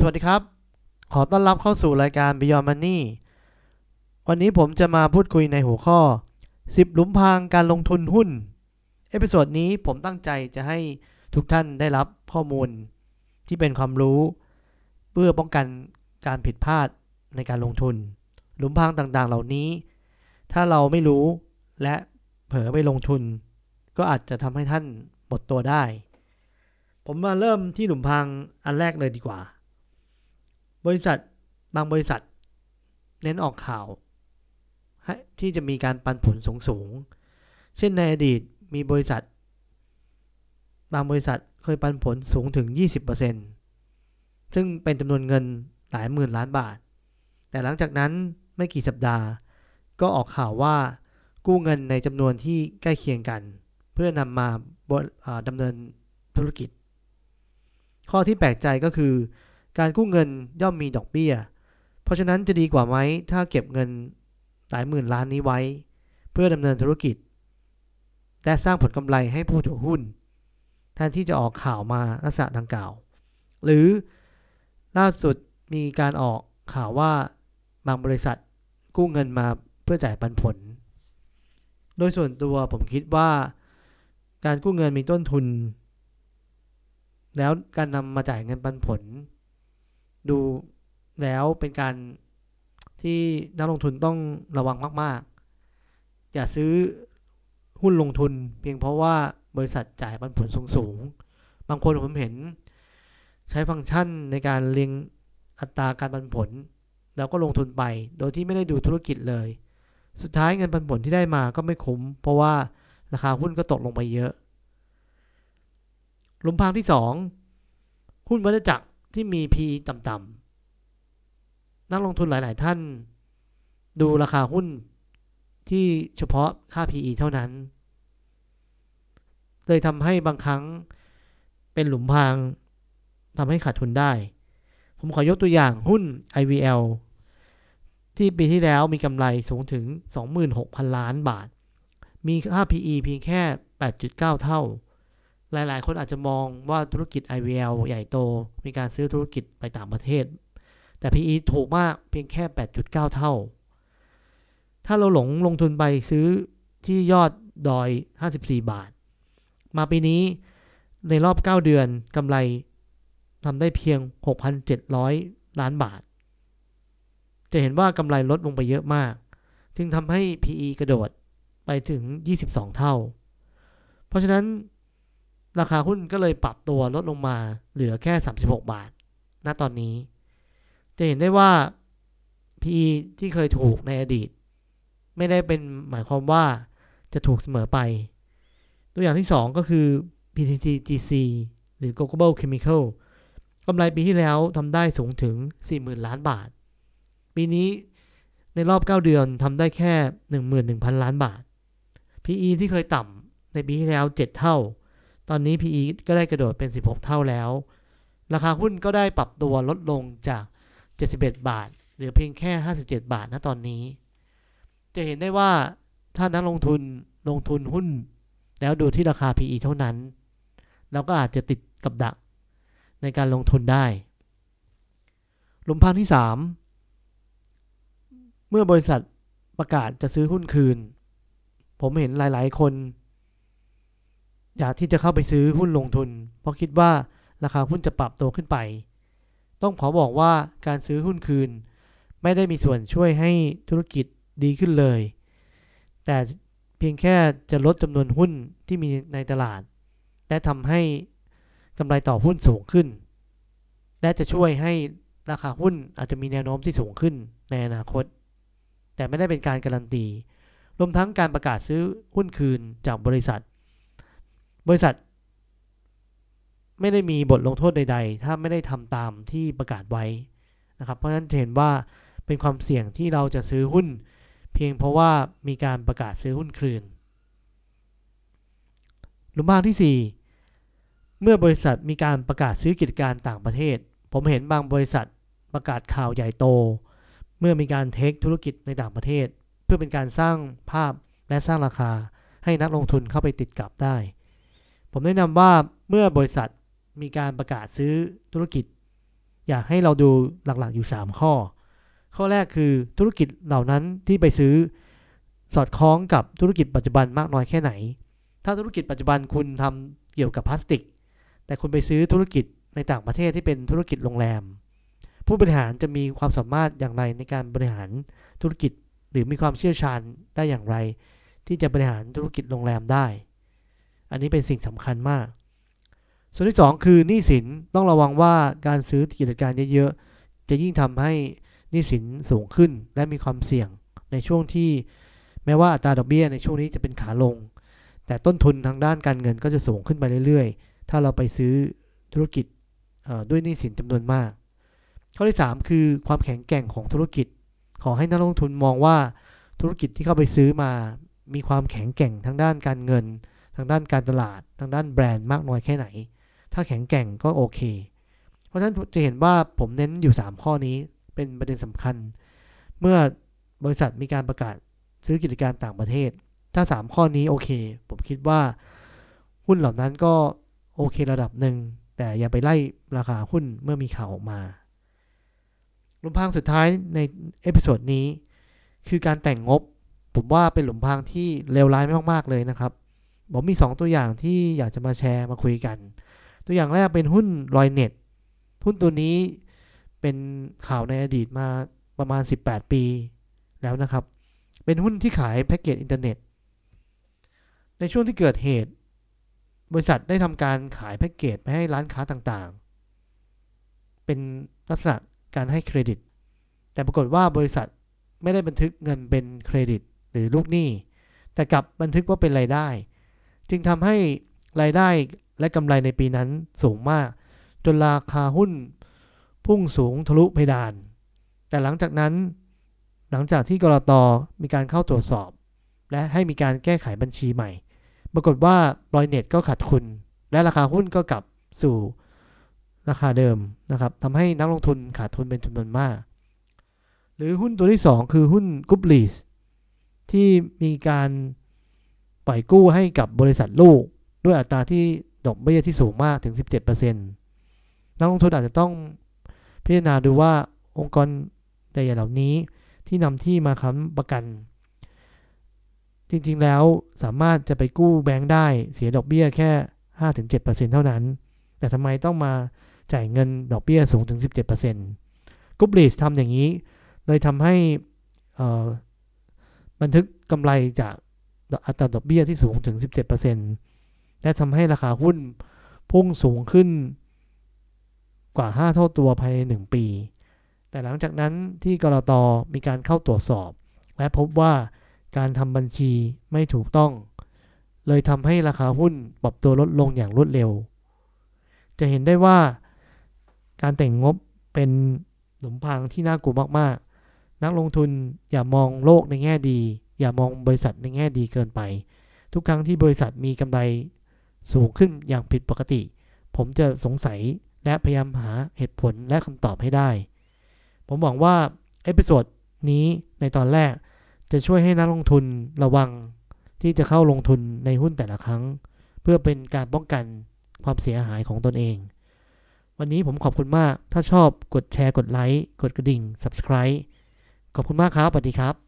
สวัสดีครับ ขอต้อนรับเข้าสู่รายการ Beyond Money วันนี้ผมจะมาพูดคุยในหัวข้อ 10 หลุมพรางการลงทุนหุ้น เอพิโซดนี้ผมตั้งใจจะให้ทุกท่านได้รับข้อมูลที่เป็นความรู้ เพื่อป้องกันการผิดพลาดในการลงทุน หลุมพรางต่างๆ เหล่านี้ ถ้าเราไม่รู้และเผลอไปลงทุน ก็อาจจะทำให้ท่านหมดตัวได้ ผมมาเริ่มที่หลุมพรางอันแรกเลยดีกว่า บริษัทบางบริษัท เน้นออกข่าวให้ที่จะมีการปันผลสูงสูง เช่นในอดีตมีบริษัท บางบริษัทเคยปันผลสูงถึง 20%ซึ่งเป็นจำนวนเงินหลายหมื่นล้านบาท แต่หลังจากนั้นไม่กี่สัปดาห์ ก็ออกข่าวว่ากู้เงินในจำนวนที่ใกล้เคียงกัน เพื่อนำมาบริอ่าดำเนินธุรกิจ ข้อที่แปลกใจก็คือ การกู้เงินย่อมมีดอกเบี้ย เพราะฉะนั้นจะดีกว่าไหมถ้าเก็บเงินหลายหมื่นล้านนี้ไว้ เพื่อดำเนินธุรกิจ และสร้างผลกำไรให้ผู้ถือหุ้น แทนที่จะออกข่าวมาลักษณะดังกล่าว หรือล่าสุดมีการออกข่าวว่าบางบริษัทกู้เงินมาเพื่อจ่ายปันผล โดยส่วนตัวผมคิดว่า การกู้เงินมีต้นทุน แล้วการนำมาจ่ายเงินปันผล ดูแล้วเป็นการที่นักลงทุนต้องระวังมาก ๆ อย่าซื้อหุ้นลงทุนเพียงเพราะว่าบริษัทจ่ายปันผลสูงๆบางคนผมเห็น ใช้ฟังก์ชันในการเรียงอัตราการปันผล แล้วก็ลงทุนไป โดยที่ไม่ได้ดูธุรกิจเลย สุดท้ายเงินปันผลที่ได้มาก็ไม่คุ้ม เพราะว่าราคาหุ้นก็ตกลงไปเยอะ หลุมพรางที่ 2 หุ้นวัฏจักร ที่มี PE ต่ำๆนักลงทุนหลาย ๆ ท่าน ดูราคาหุ้นที่เฉพาะค่า PE เท่านั้น เลยทำให้บางครั้งเป็นหลุมพรางทำให้ขาดทุนได้ ผมขอยกตัวอย่างหุ้น IVL ที่ปีที่แล้วมีกำไรสูงถึง 26,000 ล้านบาท มีค่า PE เพียงแค่ 8.9 เท่า หลาย ๆ คนอาจจะมองว่าธุรกิจ IVL ใหญ่โต มีการซื้อธุรกิจไปต่างประเทศ แต่ PE ถูกมากเพียงแค่ 8.9 เท่า ถ้าเราหลงลงทุนไปซื้อที่ยอดดอย 54 บาท มาปีนี้ในรอบ 9 เดือนกำไรทำได้เพียง 6,700 ล้านบาท จะเห็นว่ากำไรลดลงไปเยอะมาก จึงทำให้ PE กระโดดไปถึง 22 เท่า เพราะฉะนั้น ราคาหุ้นก็เลยปรับตัวลดลงมาเหลือแค่ 36 บาท ณ ตอนนี้ จะเห็นได้ว่า PE ที่เคยถูกในอดีต ไม่ได้เป็นหมายความว่าจะถูกเสมอไป ตัวอย่างที่ 2 ก็คือ PTTGC หรือ Global Chemical กำไรปีที่แล้วทำได้สูงถึง 40,000 ล้านบาท ปีนี้ในรอบ 9 เดือนทำได้แค่ 11,000 ล้านบาท PE ที่เคยต่ำในปีที่แล้ว 7 เท่า ตอนนี้ PE ก็ได้กระโดดเป็น 16 เท่าแล้ว ราคาหุ้นก็ได้ปรับตัวลดลงจาก 71 บาท เหลือเพียงแค่ 57 บาทณตอนนี้ จะเห็นได้ว่าถ้านักลงทุนลงทุนหุ้น แล้วดูที่ราคา PE เท่านั้น เราก็อาจจะติดกับดักในการลงทุนได้ หลุมพรางที่ 3 เมื่อบริษัทประกาศจะซื้อหุ้นคืน ผมเห็นหลาย ๆ คน อยากที่จะเข้าไปซื้อหุ้นลงทุน เพราะคิดว่าราคาหุ้นจะปรับตัวขึ้นไป ต้องขอบอกว่าการซื้อหุ้นคืน ไม่ได้มีส่วนช่วยให้ธุรกิจดีขึ้นเลย แต่เพียงแค่จะลดจำนวนหุ้นที่มีในตลาด และทำให้กำไรต่อหุ้นสูงขึ้น และจะช่วยให้ราคาหุ้นอาจจะมีแนวโน้มที่สูงขึ้นในอนาคต แต่ไม่ได้เป็นการการันตี รวมทั้งการประกาศซื้อหุ้นคืนจากบริษัท บริษัท ไม่ได้มีบทลงโทษใด ๆ ถ้าไม่ได้ทำตามที่ประกาศไว้นะครับ เพราะฉะนั้นเห็นว่าเป็นความเสี่ยงที่เราจะซื้อหุ้น เพียงเพราะว่ามีการประกาศซื้อหุ้นคืนหลุมพรางที่ 4 เมื่อบริษัทมีการประกาศซื้อกิจการต่างประเทศ ผมเห็นบางบริษัทประกาศข่าวใหญ่โต เมื่อมีการเทคธุรกิจในต่างประเทศ เพื่อเป็นการสร้างภาพและสร้างราคาให้นักลงทุนเข้าไปติดกับได้ ผมแนะนำว่าเมื่อบริษัทมีการประกาศซื้อธุรกิจ อยากให้เราดูหลักๆอยู่ 3 ข้อ ข้อแรกคือธุรกิจเหล่านั้นที่ไปซื้อสอดคล้องกับธุรกิจปัจจุบันมากน้อยแค่ไหน ถ้าธุรกิจปัจจุบันคุณทำเกี่ยวกับพลาสติก แต่คุณไปซื้อธุรกิจในต่างประเทศที่เป็นธุรกิจโรงแรม ผู้บริหารจะมีความสามารถอย่างไรในการบริหารธุรกิจ หรือมีความเชี่ยวชาญได้อย่างไร ที่จะบริหารธุรกิจโรงแรมได้ อันนี้เป็นสิ่งสำคัญมาก ส่วนที่ 2 คือหนี้สินต้องระวังว่าการซื้อกิจการเยอะๆ จะยิ่งทำให้หนี้สินสูงขึ้นและมีความเสี่ยงในช่วงที่แม้ว่าอัตราดอกเบี้ยในช่วงนี้จะเป็นขาลง แต่ต้นทุนทางด้านการเงินก็จะสูงขึ้นไปเรื่อยๆ ถ้าเราไปซื้อธุรกิจด้วยหนี้สินจำนวนมาก ข้อที่ 3 คือความแข็งแกร่งของธุรกิจ ขอให้นักลงทุนมองว่าธุรกิจที่เข้าไปซื้อมา มีความแข็งแกร่งทางด้านการเงิน ทางด้านการตลาด ทางด้านแบรนด์มากน้อยแค่ไหน ถ้าแข็งแกร่งก็โอเค เพราะฉะนั้นจะเห็นว่าผมเน้นอยู่ 3 ข้อนี้เป็นประเด็นสำคัญ เมื่อบริษัทมีการประกาศซื้อกิจการต่างประเทศ ถ้า 3 ข้อนี้โอเค ผมคิดว่าหุ้นเหล่านั้นก็โอเคระดับหนึ่ง แต่อย่าไปไล่ราคาหุ้นเมื่อมีข่าวออกมาหลุมพรางสุดท้ายใน episode นี้ คือการแต่งงบ ผมว่าเป็นหลุมพรางที่เลวร้ายมากๆเลยนะครับ ผมมี 2 ตัวอย่างที่อยากจะมาแชร์มาคุยกัน ตัวอย่างแรกเป็นหุ้นรอยเน็ตหุ้นตัวนี้เป็นข่าวในอดีตมาประมาณ 18 ปีแล้วนะครับ เป็นหุ้นที่ขายแพ็กเกจอินเทอร์เน็ต ในช่วงที่เกิดเหตุ บริษัทได้ทำการขายแพ็กเกจไปให้ร้านค้าต่างๆ เป็นลักษณะการให้เครดิต แต่ปรากฏว่าบริษัทไม่ได้บันทึกเงินเป็นเครดิตหรือลูกหนี้ แต่กลับบันทึกว่าเป็นรายได้ จึงทำให้รายได้และกำไรในปีนั้นสูงมาก จนราคาหุ้นพุ่งสูงทะลุเพดาน แต่หลังจากนั้น หลังจากที่กรตมีการเข้าตรวจสอบ และให้มีการแก้ไขบัญชีใหม่ ปรากฏว่ารอยเน็ตก็ขาดทุน และราคาหุ้นก็กลับสู่ราคาเดิมนะครับทำให้นักลงทุนขาดทุนเป็นจำนวนมาก หรือหุ้นตัวที่ 2 คือหุ้นกรุ๊ปลีสที่มีการ ปล่อยกู้ให้กับบริษัทลูก ด้วยอัตราที่ดอกเบี้ยที่สูงมากถึง 17%นักลงทุนอาจจะต้องพิจารณาดูว่าองค์กรใหญ่เหล่านี้ที่นำที่มาค้ำประกัน จริงๆแล้วสามารถจะไปกู้แบงค์ได้เสียดอกเบี้ยแค่ 5-7%เท่านั้น แต่ทำไมต้องมาจ่ายเงินดอกเบี้ยสูงถึง 17%กรุ๊ปลีสทำอย่างนี้ เลยทำให้บันทึกกำไรจาก อัตราดอกเบี้ยที่สูงถึง 17%และทำให้ราคาหุ้นพุ่งสูงขึ้นกว่า 5 เท่าตัวภายใน 1 ปี แต่หลังจากนั้นที่กรตมีการเข้าตรวจสอบ และพบว่าการทำบัญชีไม่ถูกต้อง เลยทำให้ราคาหุ้นปรับตัวลดลงอย่างรวดเร็ว จะเห็นได้ว่าการแต่งงบเป็นหลุมพรางที่น่ากลัวมาก ๆ นักลงทุนอย่ามองโลกในแง่ดี อย่ามองบริษัทในแง่ดีเกินไป ทุกครั้งที่บริษัทมีกำไรสูงขึ้นอย่างผิดปกติ ผมจะสงสัยและพยายามหาเหตุผลและคำตอบให้ได้ ผมหวังว่า episode นี้ในตอนแรกจะช่วยให้นักลงทุนระวังที่จะเข้าลงทุนในหุ้นแต่ละครั้ง เพื่อเป็นการป้องกันความเสียหายของตนเอง วันนี้ผมขอบคุณมาก ถ้าชอบกดแชร์กดไลค์ กดกระดิ่ง subscribe ขอบคุณมากครับ สวัสดีครับ